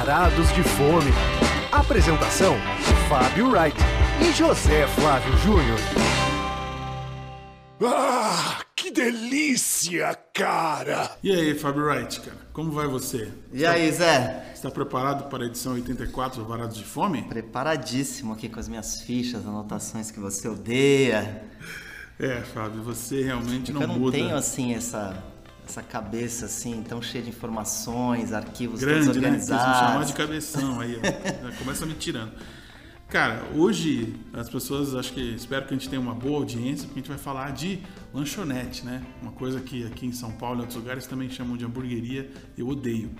Varados de Fome. Apresentação: Fábio Wright e José Flávio Júnior. Ah, que delícia, cara! E aí, Fábio Wright, cara, como vai você? E aí, Zé? Está preparado para a edição 84 do Varados de Fome? Preparadíssimo aqui com as minhas fichas, anotações que você odeia. É, Fábio, você realmente Porque não eu não muda. tenho assim essa essa cabeça assim tão cheia de informações, arquivos Grande, todos né? Quis me chamar organizados. de cabeção aí, ó. Começa me tirando. Cara, hoje as pessoas, acho que espero que a gente tenha uma boa audiência, porque a gente vai falar de lanchonete, né? Uma coisa que aqui em São Paulo e outros lugares também chamam de hamburgueria, eu odeio.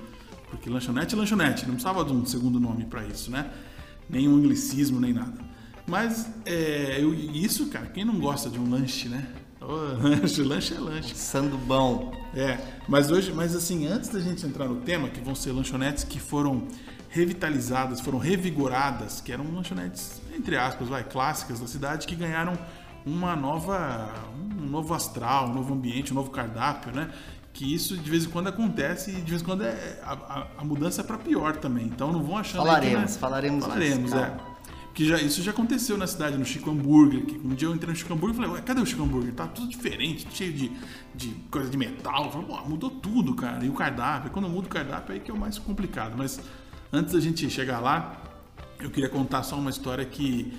Porque lanchonete é lanchonete, não precisava de um segundo nome para isso, né? Nem um anglicismo, nem nada. Mas é, eu- isso, cara, quem não gosta de um lanche, né? Ô, lanche, lanche é lanche. Sandubão. É, mas hoje, mas assim, antes da gente entrar no tema, que vão ser lanchonetes que foram revitalizadas, foram revigoradas, que eram lanchonetes, entre aspas, vai, clássicas da cidade, que ganharam uma nova, um novo astral, um novo ambiente, um novo cardápio, né? Que isso de vez em quando acontece e de vez em quando é, a, a- a mudança é para pior também. Então não vão achando Falaremos, que, né? falaremos falaremos, disso, é. Que já, isso já aconteceu na cidade, no Chico Hambúrguer. Que um dia eu entrei no Chico Hambúrguer e falei, ué, cadê o Chico Hambúrguer? Tá tudo diferente, cheio de, de coisa de metal. Eu falei, pô, mudou tudo, cara. E o cardápio, quando muda o cardápio, é aí que é o mais complicado. Mas antes da gente chegar lá, eu queria contar só uma história que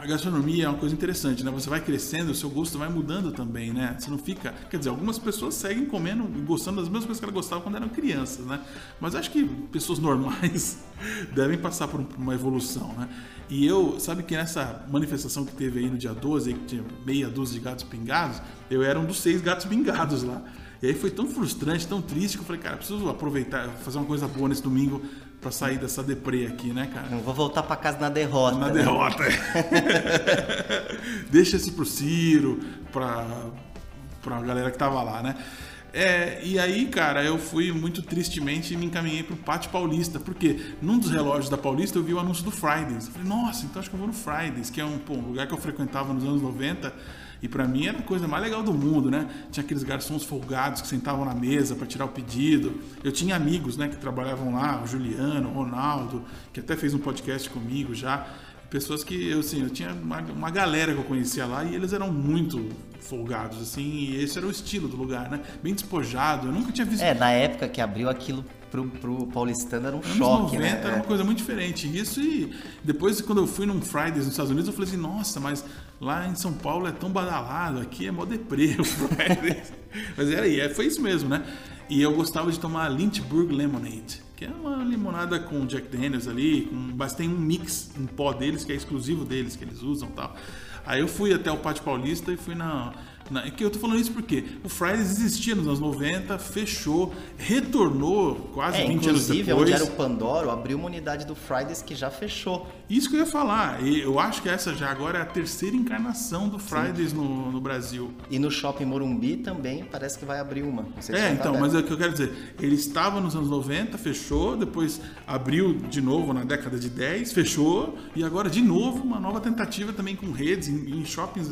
a gastronomia é uma coisa interessante, né? Você vai crescendo, o seu gosto vai mudando também, né? Você não fica. Quer dizer, algumas pessoas seguem comendo e gostando das mesmas coisas que elas gostavam quando eram crianças, né? Mas acho que pessoas normais devem passar por um- uma evolução, né? E eu, sabe que nessa manifestação que teve aí no dia 12, aí que tinha meia dúzia de gatos pingados, eu era um dos seis gatos pingados lá. E aí foi tão frustrante, tão triste, que eu falei, cara, preciso aproveitar, fazer uma coisa boa nesse domingo pra sair dessa deprê aqui, né, cara? Não vou voltar pra casa na derrota. Na né? derrota. Deixa esse pro Ciro, pra, pra galera que tava lá, né? É, e aí, cara, eu fui muito tristemente e me encaminhei pro Pátio Paulista, porque num dos relógios da Paulista eu vi o anúncio do Fridays. Eu falei, nossa, então acho que eu vou no Fridays, que é um, pô, um lugar que eu frequentava nos anos 90 e pra mim era a coisa mais legal do mundo, né? Tinha aqueles garçons folgados que sentavam na mesa pra tirar o pedido. Eu tinha amigos, né, que trabalhavam lá, o Juliano, o Ronaldo, que até fez um podcast comigo já. Pessoas que, eu, assim, eu tinha uma, uma galera que eu conhecia lá e eles eram muito folgados, assim, e esse era o estilo do lugar, né? Bem despojado. Eu nunca tinha visto É, na época que abriu aquilo pro, pro paulistano era um Anos choque, 90 né? era uma coisa muito diferente. Isso e depois quando eu fui num Fridays nos Estados Unidos, eu falei assim, nossa, mas lá em São Paulo é tão badalado, aqui é mó deprê o Fridays. mas era aí, é, foi isso mesmo, né? E eu gostava de tomar Lynchburg Lemonade, que é uma limonada com Jack Daniels ali, com, mas tem um mix em pó deles que é exclusivo deles, que eles usam e tal. Aí eu fui até o Pátio Paulista e fui na, na. que eu tô falando isso porque o Fridays existia nos anos 90, fechou, retornou quase É, 20 anos inclusive, depois. onde era o Pandoro, abriu uma unidade do Fridays que já fechou. Isso que eu ia falar. Eu acho que essa já agora é a terceira encarnação do Fridays no, no Brasil. E no Shopping Morumbi também parece que vai abrir uma. É, tá então, mas é o que eu quero dizer. Ele estava nos anos 90, fechou, depois abriu de novo na década de 10, fechou, e agora de novo uma nova tentativa também com redes em, em shoppings,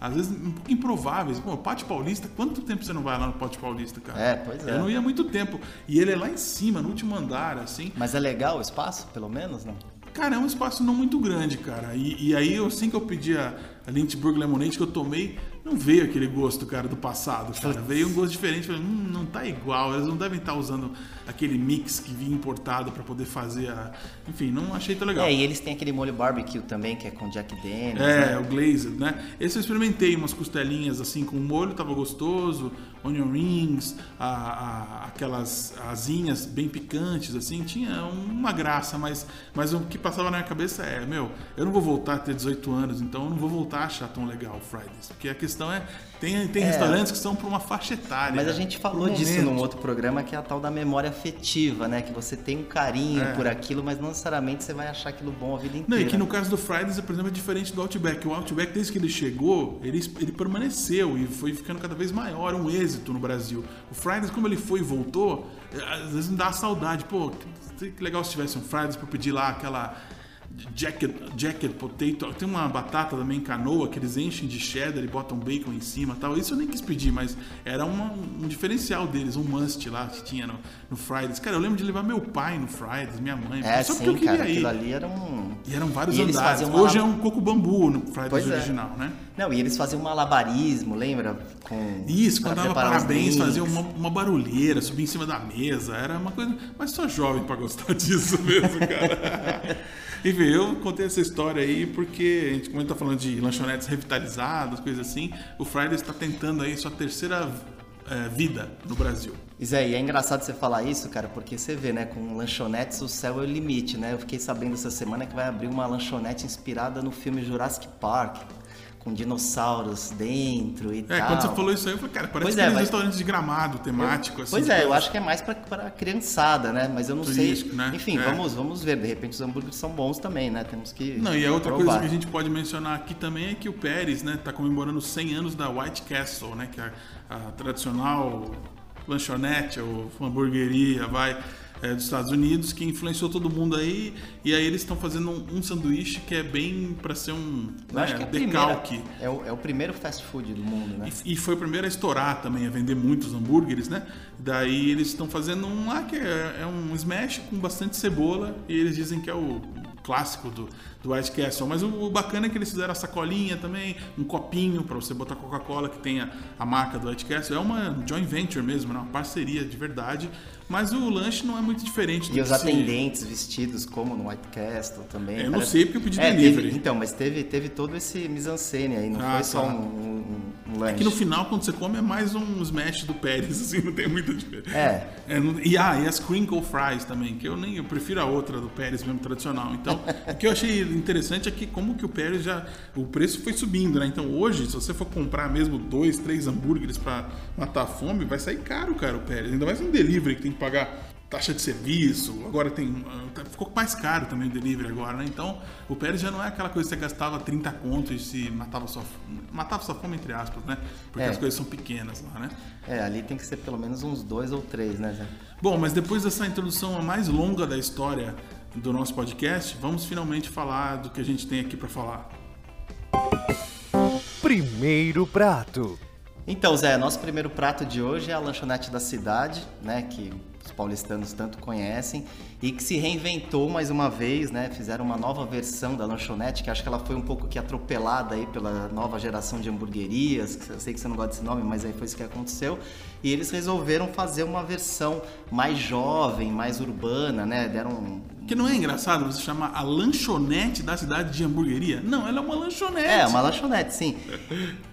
às vezes um pouco improváveis. Pô, Pátio Paulista, quanto tempo você não vai lá no Pátio Paulista, cara? É, pois é. Eu não ia há muito tempo. E ele é lá em cima, no último andar, assim. Mas é legal o espaço, pelo menos, não? Cara, é um espaço não muito grande, cara. E, e aí, eu- assim que eu pedi a, a Lynchburg Lemonade que eu tomei, não veio aquele gosto, cara, do passado, cara. Veio um gosto diferente. Falei, hum, não tá igual. Eles não devem estar usando aquele mix que vinha importado pra poder fazer a... Enfim, não achei tão legal. É, e eles têm aquele molho barbecue também, que é com Jack Daniels, É, né? o glazed, né? Esse eu experimentei umas costelinhas assim com molho, tava gostoso, onion rings, a- a- aquelas asinhas bem picantes, assim, tinha uma graça, mas, mas o que passava na minha cabeça é, meu, eu não vou voltar a ter 18 anos, então eu não vou voltar a achar tão legal o Fridays, porque a questão é, tem, tem É. restaurantes que são para uma faixa etária. Mas a né? gente falou Um disso momento. num outro programa, que é a tal da memória afetiva, né? Que você tem um carinho É. por aquilo, mas não necessariamente você vai achar aquilo bom a vida Não, inteira. e que no caso do Fridays, por exemplo, é diferente do Outback. O Outback, desde que ele chegou, ele, ele permaneceu e foi ficando cada vez maior, um êxito no Brasil. O Fridays, como ele foi e voltou, às vezes me dá saudade. Pô, que, legal se tivesse um Fridays eu pedir lá aquela jacket, jacket potato. Tem uma batata também canoa que eles enchem de cheddar e botam bacon em cima tal. Isso eu nem quis pedir, mas era uma, um diferencial deles, um must lá que tinha no, no Fridays. Cara, eu lembro de levar meu pai no Fridays, minha mãe, É, só sim, porque eu queria cara, ir. aquilo ali era um... E eram vários E andares. faziam uma- Hoje é um coco bambu no Fridays Pois é. original, né? Não, e eles faziam um malabarismo, lembra? Com, Isso, quando dava parabéns, drinks. fazia uma, uma barulheira, subia em cima da mesa, era uma coisa. Mas só jovem pra gostar disso mesmo, cara. Enfim, eu contei essa história aí porque a gente, como a gente tá falando de lanchonetes revitalizadas, coisas assim, o Fridays está tentando aí sua terceira eh, vida no Brasil. Zé, e é engraçado você falar isso, cara, porque você vê, né, com lanchonetes o céu é o limite, né? Eu fiquei sabendo essa semana que vai abrir uma lanchonete inspirada no filme Jurassic Park, com dinossauros dentro e É, tal. quando você falou isso aí, eu falei, cara, parece Pois é, vai- restaurantes de gramado temático, assim. Pois é, eu coisas- acho que é mais pra, pra criançada, né? Mas eu não Turístico, sei. né? Enfim, É. vamos, vamos ver. De repente os hambúrgueres são bons também, né? Temos que. Não, e a outra provar. coisa que a gente pode mencionar aqui também é que o Pérez, né, tá comemorando os 100 anos da White Castle, né, que é a, a tradicional lanchonete ou hamburgueria, vai, é, dos Estados Unidos, que influenciou todo mundo aí, e aí eles estão fazendo um, um sanduíche que é bem para ser um Eu acho né, que é, a primeira, decalque. é, o, é o primeiro fast food do mundo, né? E, e foi o primeiro a estourar também, a vender muitos hambúrgueres, né? Daí eles estão fazendo um lá que é, é um smash com bastante cebola e eles dizem que é o clássico do, do White Castle. Mas o, o bacana é que eles fizeram a sacolinha também, um copinho para você botar Coca-Cola que tem a, a marca do White Castle. É uma joint venture mesmo, né? uma parceria de verdade. Mas o lanche não é muito diferente E os se- atendentes vestidos como no White Castle também. Eu não sei porque eu pedi É, delivery. teve- então, mas teve, teve todo esse mise-en-scène aí, não Ah, foi só tá. um, um, um lanche. Que no final, quando você come, é mais um smash do Pérez, assim, não tem muita diferença. É. É, não- e, ah, e as crinkle fries também, que eu nem eu prefiro a outra do Pérez mesmo tradicional. Então, o que eu achei interessante é que como que o Pérez já o preço foi subindo, né? Então, hoje, se você for comprar mesmo dois, três hambúrgueres pra matar a fome, vai sair caro, cara, o Pérez. Ainda mais um delivery que tem que pagar taxa de serviço, agora tem ah, ficou mais caro também o delivery agora, né? Então, o Pérez já não é aquela coisa que você gastava 30 contos e se matava sua matava sua fome entre aspas, né? Porque É. as coisas são pequenas lá, né? É, ali tem que ser pelo menos uns dois ou três, né, Zé? Bom, mas depois dessa introdução a mais longa da história do nosso podcast, vamos finalmente falar do que a gente tem aqui para falar. Primeiro prato. Então, Zé, nosso primeiro prato de hoje é a lanchonete da cidade, né, que os paulistanos tanto conhecem e que se reinventou mais uma vez, né? Fizeram uma nova versão da lanchonete, que acho que ela foi um pouco que atropelada aí pela nova geração de hamburguerias. que Eu sei que você não gosta desse nome, mas aí foi isso que aconteceu. E eles resolveram fazer uma versão mais jovem, mais urbana, né? Deram um- Que não é engraçado você chamar a lanchonete da cidade de hamburgueria? Não, ela é uma lanchonete. É, uma lanchonete, sim.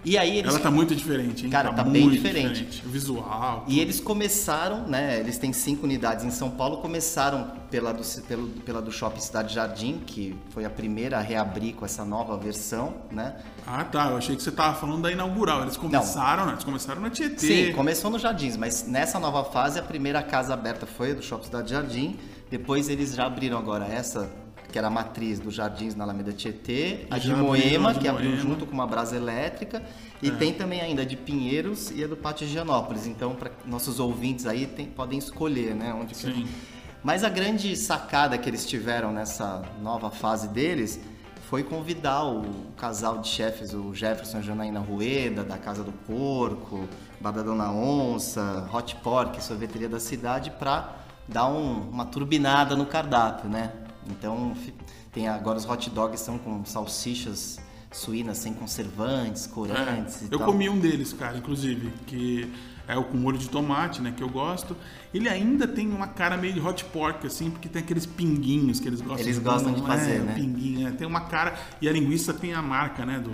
E aí eles Ela tá muito diferente, hein? Cara, tá bem muito diferente. O Visual. E eles começaram, né? Eles têm cinco unidades em São Paulo. Começaram pela do, pelo, pela do Shopping Cidade Jardim, que foi a primeira a reabrir com essa nova versão, né? Ah, tá. Eu achei que você tava falando da inaugural. Eles começaram, né? Eles começaram na Tietê. Sim, começou no Jardins, mas nessa nova fase a primeira casa aberta foi a do Shopping Cidade Jardim. Depois eles já abriram agora essa, que era a matriz dos Jardins na Alameda Tietê, a de já Moema, que abriu Moema. É. junto com uma brasa elétrica, e tem também ainda a de Pinheiros e a do Pátio Higienópolis. Então, para nossos ouvintes aí tem- podem escolher, né? Onde que- Sim. Mas a grande sacada que eles tiveram nessa nova fase deles foi convidar o casal de chefes, o Jefferson e Janaína Rueda, da Casa do Porco, Bar da Dona Onça, Hot Pork, sorveteria da cidade, para dar um- uma turbinada no cardápio, né? Então, tem agora os hot dogs são com salsichas suínas sem conservantes, corantes e É, Eu tal. comi um deles, cara, inclusive, que é o com molho de tomate, né, que eu gosto. Ele ainda tem uma cara meio de hot pork, assim, porque tem aqueles pinguinhos que eles gostam Eles de gostam de é, fazer, o né? pinguinho, é, tem uma cara e a linguiça tem a marca, né, do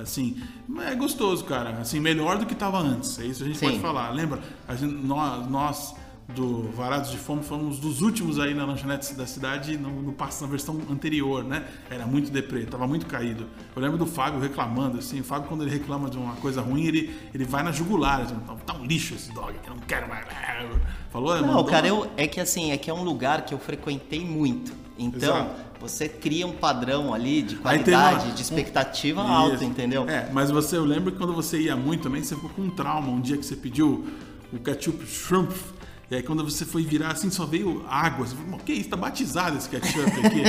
assim, mas é gostoso, cara, assim, melhor do que tava antes. É isso a gente Sim. pode falar. Lembra? A gente, nós, nós do Varados de Fome fomos dos últimos aí na lanchonete da cidade no, no passo na versão anterior, né? Era muito deprê, tava muito caído. Eu lembro do Fábio reclamando, assim, o Fábio quando ele reclama de uma coisa ruim, ele, ele vai na jugular, assim, tá um lixo esse dog, eu não quero mais. Falou, Não, mandou cara, eu, é que assim, é que é um lugar que eu frequentei muito. Então, Exato. você cria um padrão ali de qualidade, uma- de expectativa alta, entendeu? É, mas você, eu lembro que quando você ia muito também, você ficou com um trauma um dia que você pediu o ketchup shrimp E aí quando você foi virar assim, só veio água. Você falou, o que é isso? Tá batizado esse ketchup aqui?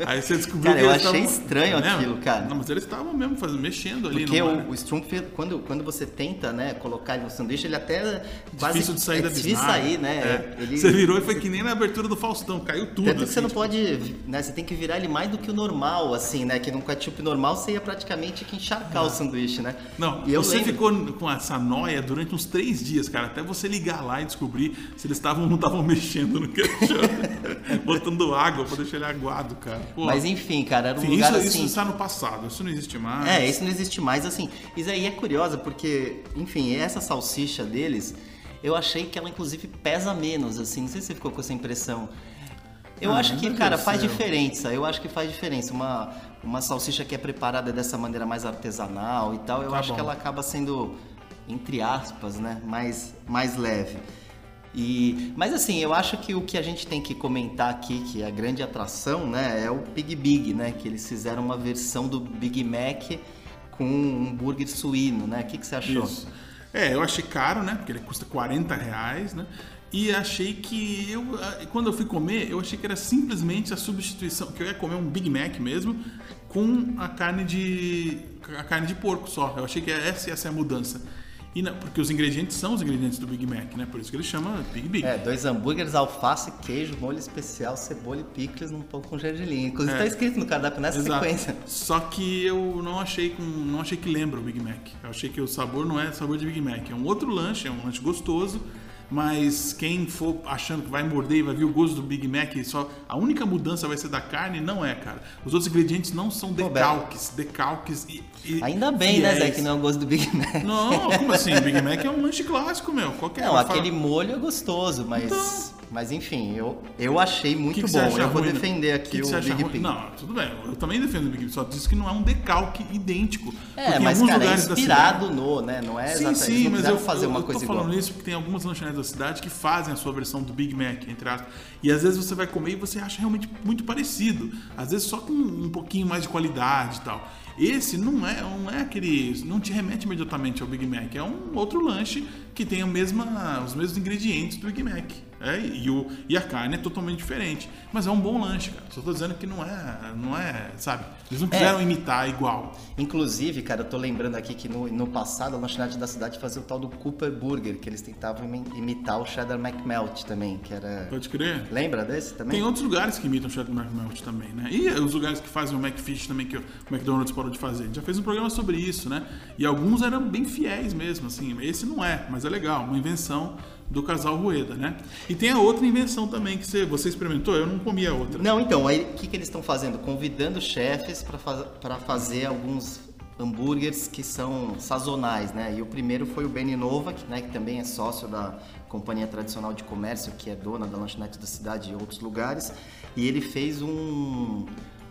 aí você descobriu Cara, que eu achei estranho Né? aquilo, cara. Não, mas eles estavam mesmo fazendo, mexendo ali Porque no mar. o, o Strumpf, quando, quando você tenta, né, colocar ele no sanduíche, ele até quase Difícil de sair é da difícil bisnaga. sair, né? É. Ele, Você virou e foi que nem na abertura do Faustão, caiu tudo. Tanto que assim, você não tipo, pode, né? Você tem que virar ele mais do que o normal, assim, né? Que num ketchup normal você ia praticamente que encharcar o sanduíche, né? Não, e eu você lembro- ficou com essa noia durante uns três dias, cara, até você ligar lá e descobrir se eles estavam não estavam mexendo no ketchup, botando água pra deixar ele aguado, cara. Pô, Mas enfim, cara, era um enfim, lugar isso, assim. isso está no passado, isso não existe mais. É, isso não existe mais, assim. Isso aí é curiosa porque, enfim, essa salsicha deles, eu achei que ela inclusive pesa menos, assim. Não sei se você ficou com essa impressão. Eu Ah, acho que, Deus cara, faz céu. diferença. Eu acho que faz diferença. Uma, uma salsicha que é preparada dessa maneira mais artesanal e tal, eu Tá acho bom. que ela acaba sendo, entre aspas, né, mais, mais leve. E, mas assim, eu acho que o que a gente tem que comentar aqui, que é a grande atração, né, é o Big Big, né? Que eles fizeram uma versão do Big Mac com um hambúrguer suíno, né? O que, que você achou? Isso. É, eu achei caro, né? Porque ele custa 40 reais, né? E achei que eu, ah, quando eu fui comer, eu achei que era simplesmente a substituição, que eu ia comer um Big Mac mesmo, com a carne de a carne de porco só. Eu achei que essa ia ser a mudança. E porque os ingredientes são os ingredientes do Big Mac, né? Por isso que ele chama Big Big. É, dois hambúrgueres, alface, queijo, molho especial, cebola e picles num pão com gergelim. Inclusive É. tá escrito no cardápio nessa Exato. sequência. Só que eu não achei com, não achei que lembra o Big Mac. Eu achei que o sabor não é sabor de Big Mac. É um outro lanche, é um lanche gostoso. Mas quem for achando que vai morder e vai ver o gosto do Big Mac e só a única mudança vai ser da carne, não é, cara. Os outros ingredientes não são decalques, decalques e, e Ainda bem, né, fiéis. Zé, que não é o gosto do Big Mac. Não, como assim? O Big Mac é um lanche clássico, meu. Qualquer Não, aquele falar- molho é gostoso, mas. Então. Mas enfim, eu, eu achei muito Que que bom. Eu vou ruim, defender aqui que o Big ruim? Não, tudo bem. Eu também defendo o Big Pig. Só disse que não é um decalque idêntico. É, mas cara, é inspirado cidade- no, né? Não é Sim, exatamente. sim, não mas eu, fazer eu, uma eu coisa tô igual. falando isso porque tem algumas lanchonetes da cidade que fazem a sua versão do Big Mac, entre aspas. E às vezes você vai comer e você acha realmente muito parecido. Às vezes só com um pouquinho mais de qualidade e tal. Esse não é, não é aquele. não te remete imediatamente ao Big Mac. É um outro lanche que tem a mesma, os mesmos ingredientes do Big Mac. É, e, o, e a carne é totalmente diferente. Mas é um bom lanche, cara. Só tô dizendo que não é. Não é, sabe? Eles não quiseram imitar igual. Inclusive, cara, eu tô lembrando aqui que no, no passado a lanchonete da cidade fazia o tal do Cooper Burger, que eles tentavam imi- imitar o Cheddar McMelt também, que era. Pode crer? Lembra desse também? Tem outros lugares que imitam o Cheddar McMelt também, né? E os lugares que fazem o McFish também, que o McDonald's parou de fazer. A gente já fez um programa sobre isso, né? E alguns eram bem fiéis mesmo, assim. Esse não é, mas é legal. Uma invenção do casal Rueda, né? E tem a outra invenção também que você, você experimentou, eu não comi a outra. Não, então, aí o que, que eles estão fazendo? Convidando chefes para fazer alguns hambúrgueres que são sazonais, né? E o primeiro foi o Benny Nova, que, né, que também é sócio da Companhia Tradicional de Comércio, que é dona da lanchonete da cidade e outros lugares. E ele fez um,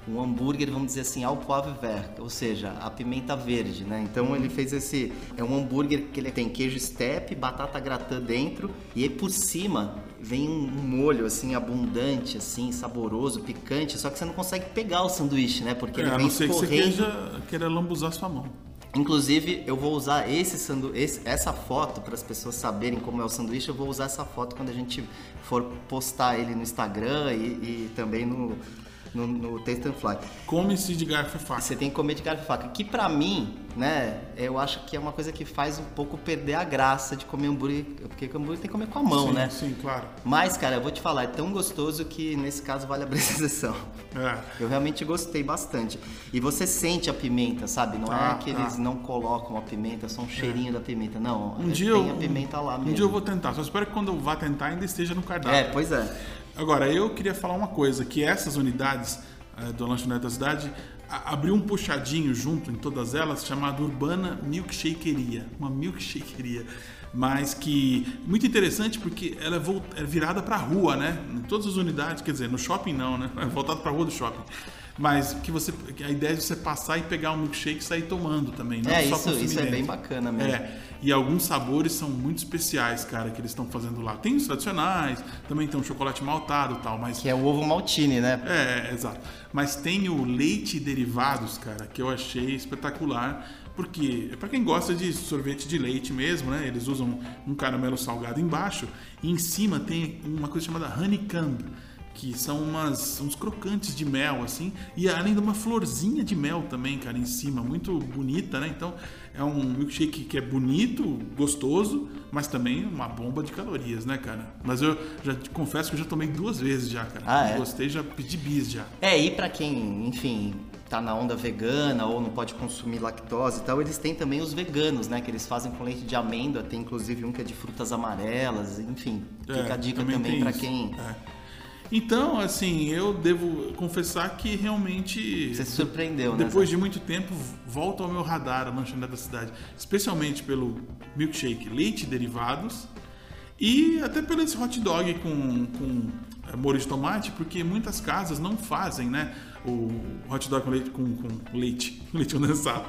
um hambúrguer, vamos dizer assim, ao poivre vert, ou seja, a pimenta verde, né? Então ele fez esse, é um hambúrguer que ele tem queijo steppe, batata gratin dentro e aí por cima vem um molho assim abundante, assim, saboroso, picante, só que você não consegue pegar o sanduíche, né? Porque É, ele a vem não ser que você escorrendo. queira lambuzar sua mão. Inclusive, eu vou usar esse sandu esse- essa foto para as pessoas saberem como é o sanduíche. Eu vou usar essa foto quando a gente for postar ele no Instagram e, e também no, no, no Taste and Fly. Come-se de garfo e faca. Você tem que comer de garfo e faca. Que pra mim, né, eu acho que é uma coisa que faz um pouco perder a graça de comer hambúrguer, porque hambúrguer tem que comer com a mão, sim, né? Sim, claro. Mas, cara, eu vou te falar, é tão gostoso que nesse caso vale abrir essa sessão. É. Eu realmente gostei bastante. E você sente a pimenta, sabe? Não Ah, é que tá. eles não colocam a pimenta, só um cheirinho da pimenta. Não, Um é- dia tem eu, a pimenta lá um mesmo. dia eu vou tentar. Só espero que quando eu vá tentar ainda esteja no cardápio. É, pois é. Agora, eu queria falar uma coisa, que essas unidades eh, do Lanchonete da Cidade abriu um puxadinho junto em todas elas chamado Urbana Milkshakeria, uma milkshakeria, mas que muito interessante porque ela é, é virada para a rua, né? Em todas as unidades, quer dizer, no shopping não, né? É voltado para a rua do shopping. Mas que você a ideia é você passar e pegar um milkshake e sair tomando também, não É, só isso- isso é bem bacana mesmo. É, e alguns sabores são muito especiais, cara, que eles estão fazendo lá. Tem os tradicionais, também tem um chocolate maltado e tal, mas Que é o ovo maltine, né? é, exato. Mas tem o leite derivados, cara, que eu achei espetacular, Porque é para quem gosta de sorvete de leite mesmo, né? Eles usam um caramelo salgado embaixo e em cima tem uma coisa chamada honeycomb, que são umas, uns crocantes de mel, assim, e além de uma florzinha de mel também, cara, em cima, muito bonita, né? Então é um milkshake que é bonito, gostoso, mas também uma bomba de calorias, né, cara? Mas eu já te confesso que eu já tomei duas vezes já, cara. Ah, é? Gostei, já pedi bis já. É, e pra quem, enfim, tá na onda vegana ou não pode consumir lactose e tal, eles têm também os veganos, né? Que eles fazem com leite de amêndoa, tem inclusive um que é de frutas amarelas, enfim. Fica É, a dica também também, isso. quem É. Então, assim, eu devo confessar que realmente. você se surpreendeu, né? Depois de muito tempo, volta ao meu radar a lanchonete da cidade. Especialmente pelo milkshake leite derivados. E até pelo esse hot dog com, com eh, molho de tomate, porque muitas casas não fazem, né? O hot dog com leite, com, com leite, leite condensado.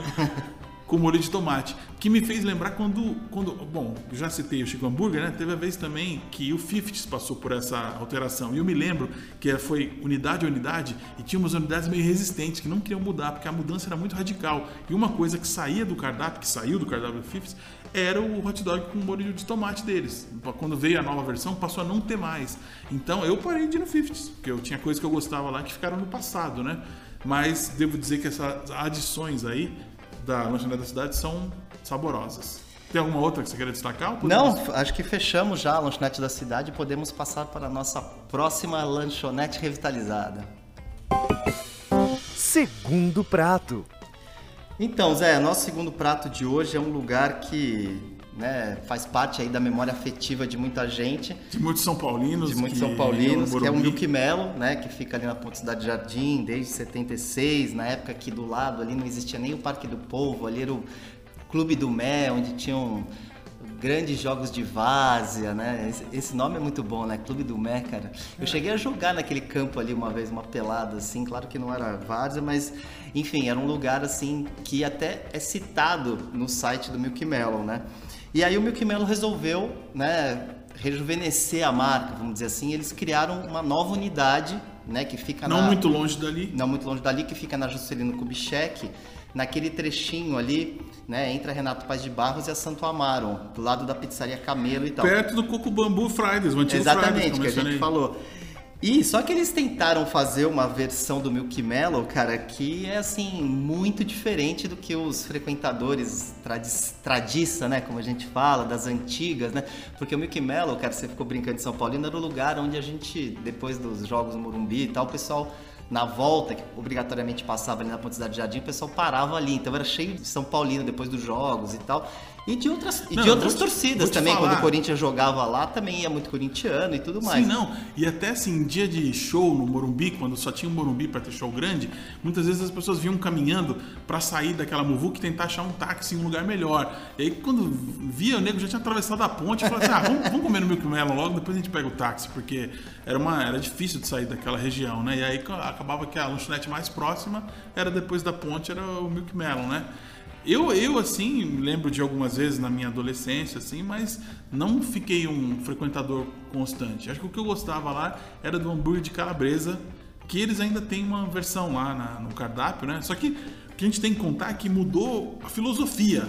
Com molho de tomate. Que me fez lembrar quando. quando bom, já citei o Chico Hambúrguer, né? Teve a vez também que o Fifties passou por essa alteração. E eu me lembro que foi unidade a unidade e tinha umas unidades meio resistentes que não queriam mudar, porque a mudança era muito radical. E uma coisa que saía do cardápio, que saiu do cardápio do Fifties, era o hot dog com molho de tomate deles. Quando veio a nova versão, passou a não ter mais. Então eu parei de ir no Fifties, porque eu tinha coisas que eu gostava lá que ficaram no passado, né? Mas devo dizer que essas adições aí da lanchonete da cidade são saborosas. Tem alguma outra que você queira destacar? Não, acho que fechamos já a lanchonete da cidade e podemos passar para a nossa próxima lanchonete revitalizada. Segundo prato. Então, Zé, nosso segundo prato de hoje é um lugar que né, faz parte aí da memória afetiva de muita gente, De muitos São Paulinos. de muitos São Paulinos, que é o. Milk Melo, né, que fica ali na Ponte Cidade Jardim desde 76, na época que do lado ali não existia nem o Parque do Povo, ali era o Clube do Mé, onde tinham grandes jogos de várzea, né? Esse, esse nome é muito bom, né? Clube do Mé, cara. Eu cheguei a jogar naquele campo ali uma vez, uma pelada assim, claro que não era várzea, mas enfim, era um lugar assim que até é citado no site do Milk Melon, né? E aí o Milk Melon resolveu, né, rejuvenescer a marca, vamos dizer assim, eles criaram uma nova unidade, né, que fica Não na muito longe dali. não muito longe dali, que fica na Juscelino Kubitschek, naquele trechinho ali, né, entre a Renato Paz de Barros e a Santo Amaro, do lado da pizzaria Camelo e tal. Perto do Coco Bambu Fridays, o antigo Fridays, Exatamente, eu que a mencionei. gente falou. E só que eles tentaram fazer uma versão do Milk Mellow, cara, que é assim, muito diferente do que os frequentadores tradi tradiça, né, como a gente fala, das antigas, né? Porque o Milk Mellow, cara, você ficou brincando de São Paulino, era o lugar onde a gente, depois dos jogos no Morumbi e tal, o pessoal na volta, que obrigatoriamente passava ali na Ponte Cidade Jardim, o pessoal parava ali. Então era cheio de São Paulino depois dos jogos e tal. E de outras, e Não, de eu outras te- torcidas também. Quando falar. o Corinthians jogava lá, também ia muito corintiano e tudo mais. Sim, não. E até assim, dia de show no Morumbi, quando só tinha um Morumbi pra ter show grande, muitas vezes as pessoas vinham caminhando pra sair daquela muvuca e tentar achar um táxi em um lugar melhor. E aí quando via, o nego já tinha atravessado a ponte e falava assim: ah, vamos, vamos comer no Milk Melon logo, depois a gente pega o táxi, porque era, uma, era difícil de sair daquela região, né? E aí acabava que a lanchonete mais próxima era depois da ponte, era o Milk Melon, né? Eu, eu, assim, lembro de algumas vezes na minha adolescência, assim, mas não fiquei um frequentador constante. Acho que o que eu gostava lá era do hambúrguer de calabresa, que eles ainda têm uma versão lá na- no cardápio, né? Só que o que a gente tem que contar é que mudou a filosofia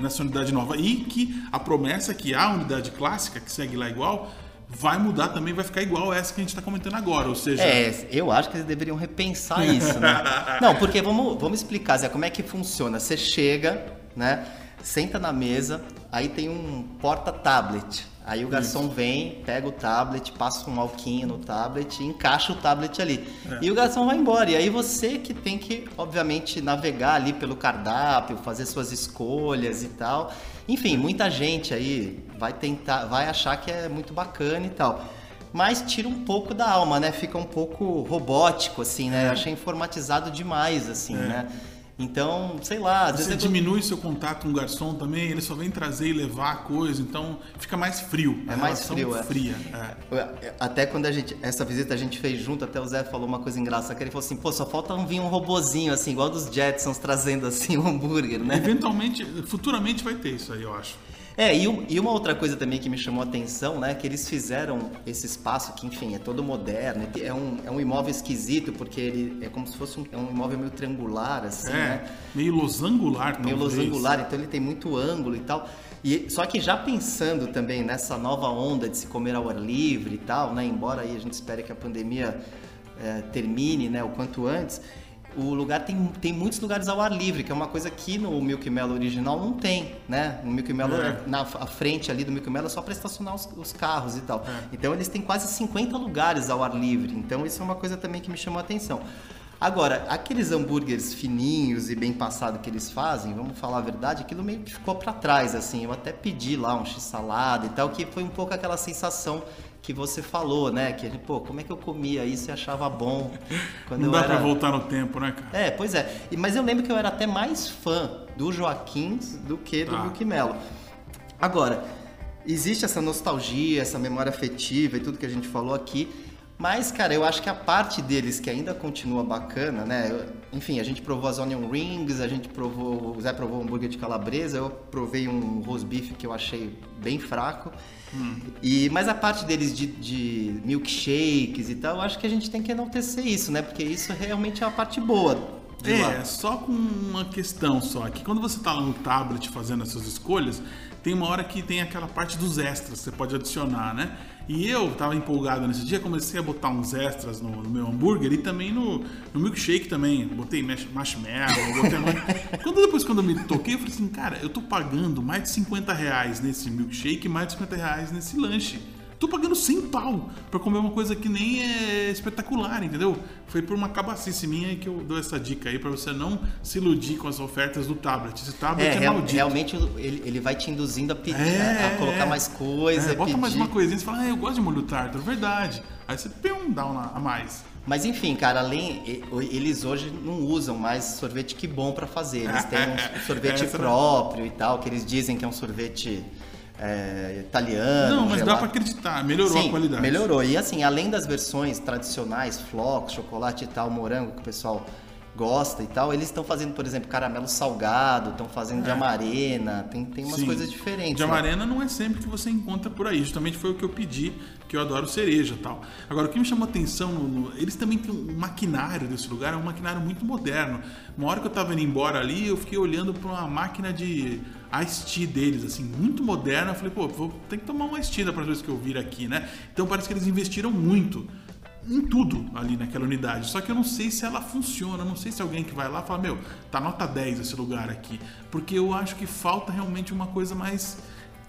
nessa unidade nova e que a promessa é que a unidade clássica, que segue lá igual, vai mudar também, vai ficar igual essa que a gente está comentando agora. Ou seja, É, eu acho que eles deveriam repensar isso, né? Não, porque vamos, vamos explicar, Zé, como é que funciona. Você chega, né? Senta na mesa, aí tem um porta-tablet. Aí o garçom vem, pega o tablet, passa um alquinho no tablet e encaixa o tablet ali. E o garçom vai embora. E aí você que tem que, obviamente, navegar ali pelo cardápio, fazer suas escolhas e tal. Enfim, muita gente aí vai tentar, vai achar que é muito bacana e tal mas tira um pouco da alma, né? Fica um pouco robótico, assim, né? Eu achei informatizado demais, assim, né? Então, sei lá, às Você vezes... eu- diminui seu contato com o garçom também, ele só vem trazer e levar a coisa, então fica mais frio. É mais frio, é. fria. é. Até quando a gente, essa visita a gente fez junto, até o Zé falou uma coisa engraçada, que ele falou assim, pô, só falta um vir um robozinho, assim, igual dos Jetsons, trazendo, assim, um hambúrguer, né? Eventualmente, futuramente vai ter isso aí, eu acho. É, e, um- e uma outra coisa também que me chamou a atenção, né, que eles fizeram esse espaço que, enfim, é todo moderno, é um, é um imóvel esquisito, porque ele é como se fosse um, é um imóvel meio triangular, assim, É, né? meio losangular, meio talvez. losangular, então ele tem muito ângulo e tal. E, só que já pensando também nessa nova onda de se comer ao ar livre e tal, né? Embora aí a gente espere que a pandemia eh, termine, né, o quanto antes, o lugar tem, tem muitos lugares ao ar livre, que é uma coisa que no Milk Mello original não tem, né? No Milk Mello, É. na a frente ali do Milk Mello é só para estacionar os, os carros e tal. Então eles têm quase 50 lugares ao ar livre. Então isso é uma coisa também que me chamou a atenção. Agora, aqueles hambúrgueres fininhos e bem passados que eles fazem, vamos falar a verdade, aquilo meio que ficou pra trás, assim. Eu até pedi lá um x-salada e tal, que foi um pouco aquela sensação que você falou, né? Que, pô, como é que eu comia isso e achava bom quando Não eu dá era... pra voltar no tempo, né, cara? É, pois é. Mas eu lembro que eu era até mais fã do Joaquim do que do Tá. Milk Mello. Agora, existe essa nostalgia, essa memória afetiva e tudo que a gente falou aqui. Mas, cara, eu acho que a parte deles que ainda continua bacana, né? Enfim, a gente provou as onion rings, a gente provou, o Zé provou o hambúrguer de calabresa, eu provei um roast beef que eu achei bem fraco. E, mas a parte deles de, de milkshakes e tal, eu acho que a gente tem que enaltecer isso, né? Porque isso realmente é a parte boa. É, lá. só com uma questão só, que quando você tá lá no tablet fazendo essas escolhas, tem uma hora que tem aquela parte dos extras que você pode adicionar, né? E eu tava empolgado nesse dia, comecei a botar uns extras no, no meu hambúrguer e também no, no milkshake também. Botei marshmallow, botei. Quando depois quando eu me toquei, eu falei assim, cara, eu tô pagando mais de 50 reais nesse milkshake e mais de 50 reais nesse lanche. Tô pagando 100 pau pra comer uma coisa que nem é espetacular, entendeu? Foi por uma cabacice minha que eu dou essa dica aí pra você não se iludir com as ofertas do tablet. Esse tablet É, é, real- maldito. realmente ele, ele vai te induzindo a pedir, É, a, a colocar é. mais coisa, É, bota pedir. mais uma coisinha, você fala, ah, eu gosto de molho tártaro, verdade. Aí você põe um down a mais. Mas enfim, cara, além eles hoje não usam mais sorvete que bom pra fazer. Eles têm um sorvete Essa- próprio e tal, que eles dizem que é um sorvete é, italiano. não, mas dá pra acreditar, melhorou Sim, a qualidade. melhorou. E assim, além das versões tradicionais, flocos, chocolate e tal, morango, que o pessoal gosta e tal, eles estão fazendo, por exemplo, caramelo salgado, estão fazendo de amarena, tem, tem umas É. Sim. coisas diferentes. De né? amarena não é sempre que você encontra por aí. Justamente foi o que eu pedi, que eu adoro cereja e tal. Agora, o que me chamou a atenção, no- eles também têm um maquinário desse lugar, é um maquinário muito moderno. Uma hora que eu tava indo embora ali, eu fiquei olhando para uma máquina de Ice Tea deles, assim, muito moderna. Eu falei, pô, vou ter que tomar um Ice Tea da próxima vez que eu vir aqui, né? Então parece que eles investiram muito em tudo ali naquela unidade. Só que eu não sei se ela funciona, não sei se alguém que vai lá fala, meu, tá nota 10 esse lugar aqui. Porque eu acho que falta realmente uma coisa mais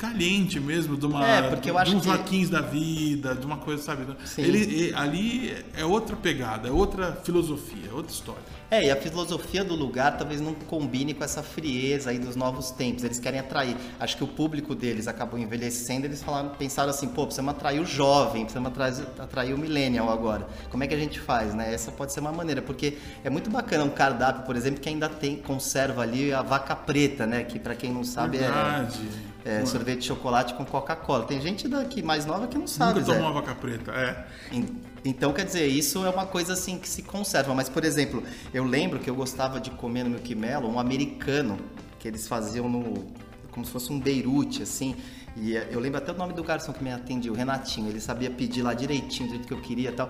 caliente mesmo, de uma É, porque eu acho de uns que- da vida, de uma coisa, sabe? Sim. Ele, ali é outra pegada, é outra filosofia, é outra história. É, e a filosofia do lugar talvez não combine com essa frieza aí dos novos tempos. Eles querem atrair. Acho que o público deles acabou envelhecendo, eles falaram, pensaram assim, pô, precisamos atrair o jovem, precisamos atrair, atrair o millennial agora. Como é que a gente faz, né? Essa pode ser uma maneira, porque é muito bacana um cardápio, por exemplo, que ainda tem, conserva ali a vaca preta, né? Que pra quem não sabe Verdade. é, é sorvete de chocolate com Coca-Cola. Tem gente daqui mais nova que não sabe, Nunca tomou vaca preta, é. En- Então, quer dizer, isso é uma coisa assim que se conserva. Mas, por exemplo, eu lembro que eu gostava de comer no Milk Melon um americano que eles faziam no. como se fosse um Beirute, assim. E eh, eu lembro até o nome do garçom que me atendia, o Renatinho. Ele sabia pedir lá direitinho, do jeito que eu queria e tal.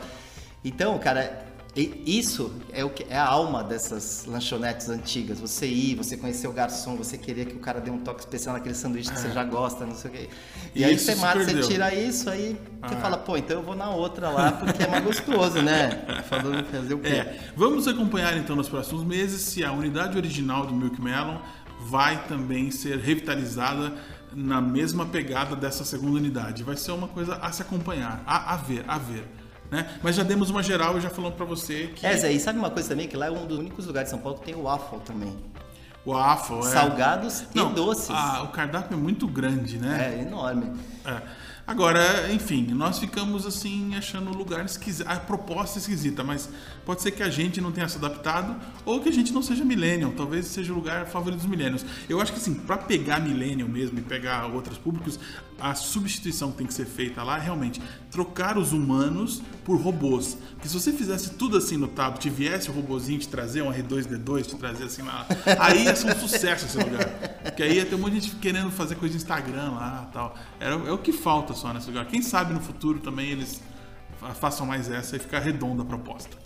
Então, cara. E- Isso é, o que, é a alma dessas lanchonetes antigas. Você ir, você conhecer o garçom, você querer que o cara dê um toque especial naquele sanduíche que você já gosta, não sei o quê. E aí Isso você mata, você perdeu. tira isso, aí você Ah. fala, pô, então eu vou na outra lá porque é mais gostoso, né? Falando fazer o quê? É, vamos acompanhar então nos próximos meses se a unidade original do Milk Melon vai também ser revitalizada na mesma pegada dessa segunda unidade. Vai ser uma coisa a se acompanhar, a, a ver, a ver. Né? Mas já demos uma geral e já falamos pra você que É, Zé, e sabe uma coisa também? Que lá é um dos únicos lugares de São Paulo que tem o waffle também. o waffle é... Salgados e Não, doces. a- o cardápio é muito grande, né? É enorme. É. Agora, enfim, nós ficamos assim achando o lugar esquisito, a proposta esquisita, mas pode ser que a gente não tenha se adaptado ou que a gente não seja millennial, talvez seja o lugar favorito dos millennials. Eu acho que assim, para pegar millennial mesmo e pegar outros públicos, a substituição que tem que ser feita lá é realmente trocar os humanos por robôs. Porque se você fizesse tudo assim no tablet e viesse o robôzinho te trazer um R2D2, te trazer assim lá, aí ia ser um sucesso esse lugar. Porque aí ia ter um monte de gente querendo fazer coisa no Instagram lá tal. É, é o que falta só nesse lugar. Quem sabe no futuro também eles façam mais essa e ficar redonda a proposta.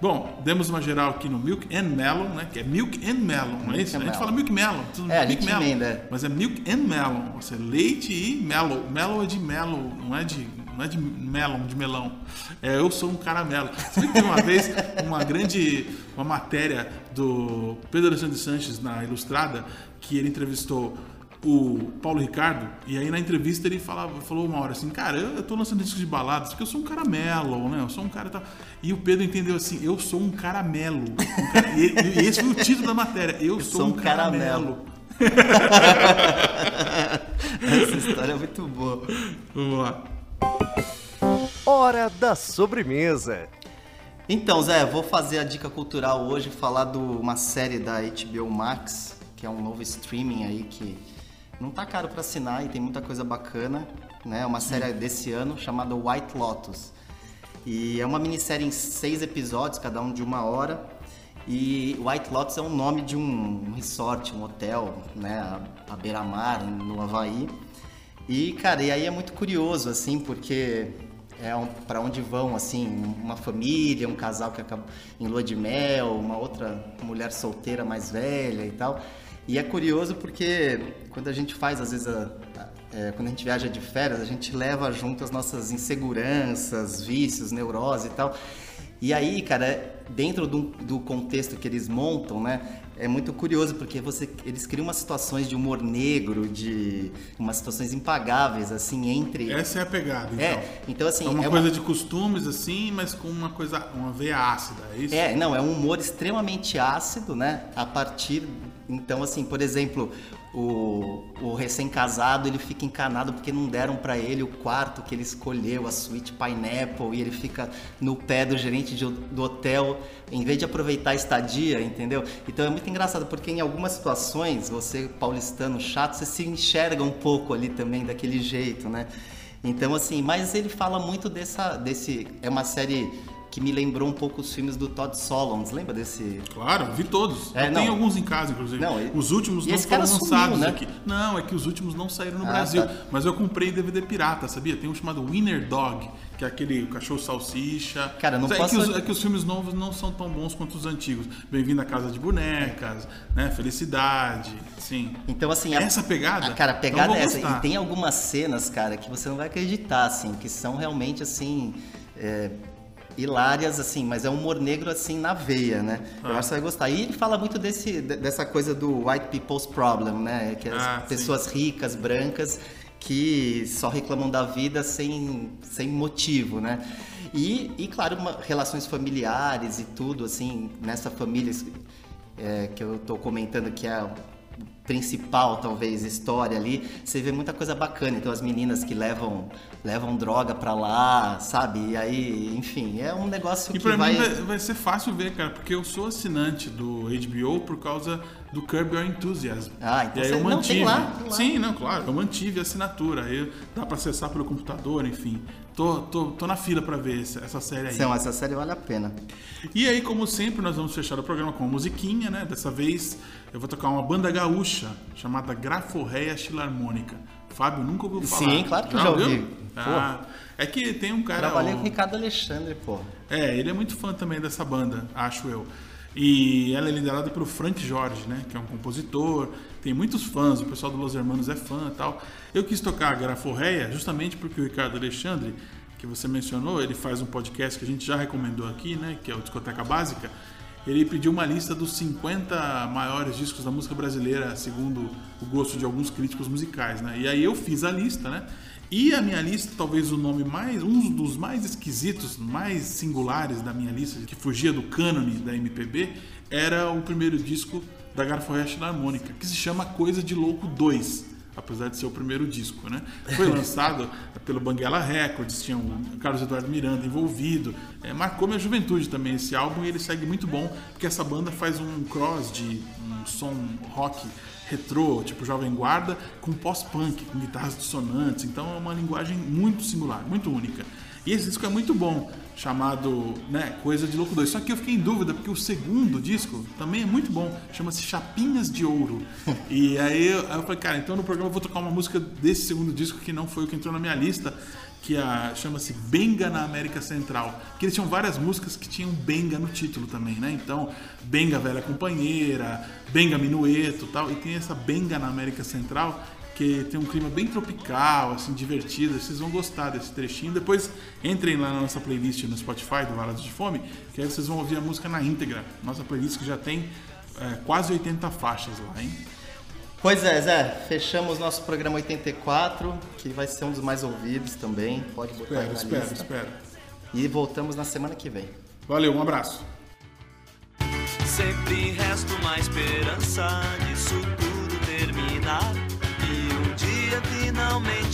Bom, demos uma geral aqui no Milk and Melon, né? Que é Milk and Melon, não é isso? A gente fala Milk Melon, tudo É, Milk Melon. Mas é Milk and Melon, ou seja, leite e mellow. Mellow é de mellow, não é de, não é de melon, de melão. É, eu sou um caramelo. Você que uma vez uma grande uma matéria do Pedro Alexandre Sanches na Ilustrada que ele entrevistou o Paulo Ricardo, e aí na entrevista ele falava, falou uma hora assim, cara, eu, eu tô lançando discos de baladas porque eu sou um caramelo, né? Eu sou um cara tal. E o Pedro entendeu assim, eu sou um caramelo. Um cara- e, e esse foi o título da matéria, eu, sou, um caramelo. Essa história é muito boa. Vamos lá. Hora da sobremesa. Então, Zé, vou fazer a dica cultural hoje, falar de uma série da HBO Max, que é um novo streaming aí que não tá caro para assinar e tem muita coisa bacana, né? É uma série desse ano chamada White Lotus. E é uma minissérie em seis episódios, cada um de uma hora. E White Lotus é o nome de um resort, um hotel, né, à- à beira-mar, no Havaí. E, cara, e aí é muito curioso, assim, porque é um, para onde vão, assim, uma família, um casal que acaba em lua de mel, uma outra mulher solteira mais velha e tal. E é curioso porque quando a gente faz, às vezes, a- a- é, quando a gente viaja de férias, a gente leva junto as nossas inseguranças, vícios, neurose e tal. E aí, cara, dentro do, do contexto que eles montam, né, é muito curioso porque você, eles criam umas situações de humor negro, de umas situações impagáveis, assim, entre. Essa é a pegada, então. É, então assim. É uma é coisa de costumes, assim, mas com uma coisa, uma veia ácida, é isso? É, não, é um humor extremamente ácido, né? A partir. Então, assim, por exemplo, o, o recém-casado ele fica encanado porque não deram pra ele o quarto que ele escolheu, a suíte Pineapple, e ele fica no pé do gerente de- do hotel em vez de aproveitar a estadia, entendeu? Então é muito engraçado porque em algumas situações, você paulistano chato, você se enxerga um pouco ali também daquele jeito, né? Então, assim, mas ele fala muito dessa. desse. É uma série que me lembrou um pouco os filmes do Todd Solondz. Lembra desse. Claro, vi todos. É, eu não. tenho alguns em casa, inclusive. Não, e- os últimos e não foram cara sumiu, lançados né? aqui. Não, é que os últimos não saíram no Ah, Brasil. tá. Mas eu comprei DVD pirata, sabia? Tem um chamado Winner Dog, que é aquele cachorro salsicha. Cara, não Mas é, posso- que os, é que os filmes novos não são tão bons quanto os antigos. Bem-vindo à Casa de Bonecas, né? Felicidade, sim. Então, assim. a- Essa pegada? a- cara, a Então pegada vou é essa. gostar. E tem algumas cenas, cara, que você não vai acreditar, assim, que são realmente, assim. é, hilárias, assim, mas é um humor negro, assim, na veia, né? Ah. Eu acho que você vai gostar. E ele fala muito desse, de- dessa coisa do white people's problem, né? Que as Ah, sim. pessoas ricas, brancas, que só reclamam da vida sem, sem motivo, né? E, e claro, uma- relações familiares e tudo, assim, nessa família é, que eu tô comentando que é a principal, talvez, história ali, você vê muita coisa bacana. Então, as meninas que levam, levam droga pra lá, sabe? E aí, enfim, é um negócio E que pra vai... mim vai, vai ser fácil ver, cara, porque eu sou assinante do HBO por causa do Curb Your Enthusiasm. Ah, então e aí você- eu não, tem lá, tem lá. Sim, não, claro, eu mantive a assinatura. Aí dá pra acessar pelo computador, enfim. Tô, tô, tô na fila pra ver essa, essa série aí. Então, essa série vale a pena. E aí, como sempre, nós vamos fechar o programa com uma musiquinha, né? Dessa vez eu vou tocar uma banda gaúcha chamada Graforreia Filarmônica. Fábio nunca ouviu falar. Sim, claro que já ouviu? ouvi. Ah, é que tem um cara. Trabalhei o- com o Ricardo Alexandre, pô. é, ele é muito fã também dessa banda, acho eu. E ela é liderada pelo Frank Jorge, né? Que é um compositor, tem muitos fãs, o pessoal do Los Hermanos é fã e tal. Eu quis tocar a Graforreia justamente porque o Ricardo Alexandre, que você mencionou, ele faz um podcast que a gente já recomendou aqui, né? Que é o Discoteca Básica. Ele pediu uma lista dos 50 maiores discos da música brasileira, segundo o gosto de alguns críticos musicais, né? E aí eu fiz a lista, né? E a minha lista, talvez o nome mais, um dos mais esquisitos, mais singulares da minha lista, que fugia do cânone da MPB, era o primeiro disco da Garforré Harmônica, que se chama Coisa de Louco 2, apesar de ser o primeiro disco, né? Foi lançado pelo Banguela Records, tinha o Carlos Eduardo Miranda envolvido, é, marcou minha juventude também esse álbum e ele segue muito bom, porque essa banda faz um cross de um som rock retrô, tipo Jovem Guarda, com pós-punk, com guitarras dissonantes. Então é uma linguagem muito singular, muito única. E esse disco é muito bom, chamado né, Coisa de Louco 2. Só que eu fiquei em dúvida, porque o segundo disco também é muito bom, chama-se Chapinhas de Ouro. e aí eu, aí eu falei, cara, então no programa eu vou tocar uma música desse segundo disco que não foi o que entrou na minha lista, que chama-se Benga na América Central. Que eles tinham várias músicas que tinham Benga no título também, né? Então, Benga Velha Companheira, Benga Minueto tal. E tem essa Benga na América Central, que tem um clima bem tropical, assim, divertido. Vocês vão gostar desse trechinho. Depois entrem lá na nossa playlist no Spotify do Valados de Fome, que aí vocês vão ouvir a música na íntegra. Nossa playlist que já tem é, quase 80 faixas lá, hein? Pois é, Zé, fechamos nosso programa 84, que vai ser um dos mais ouvidos também. Pode botar espero, aí na espero, lista. espero. E voltamos na semana que vem. Valeu, um abraço. Sempre resta uma esperança disso tudo terminar.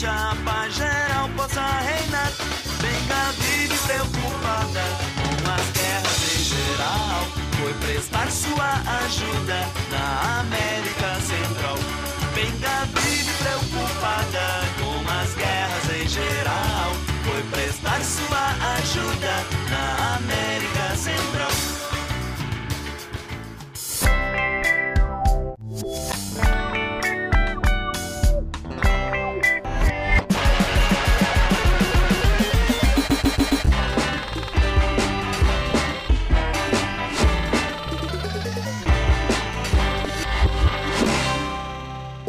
A paz geral possa reinar. Benga vive preocupada com as guerras em geral. Foi prestar sua ajuda na América Central. Benga vive preocupada com as guerras em geral. Foi prestar sua ajuda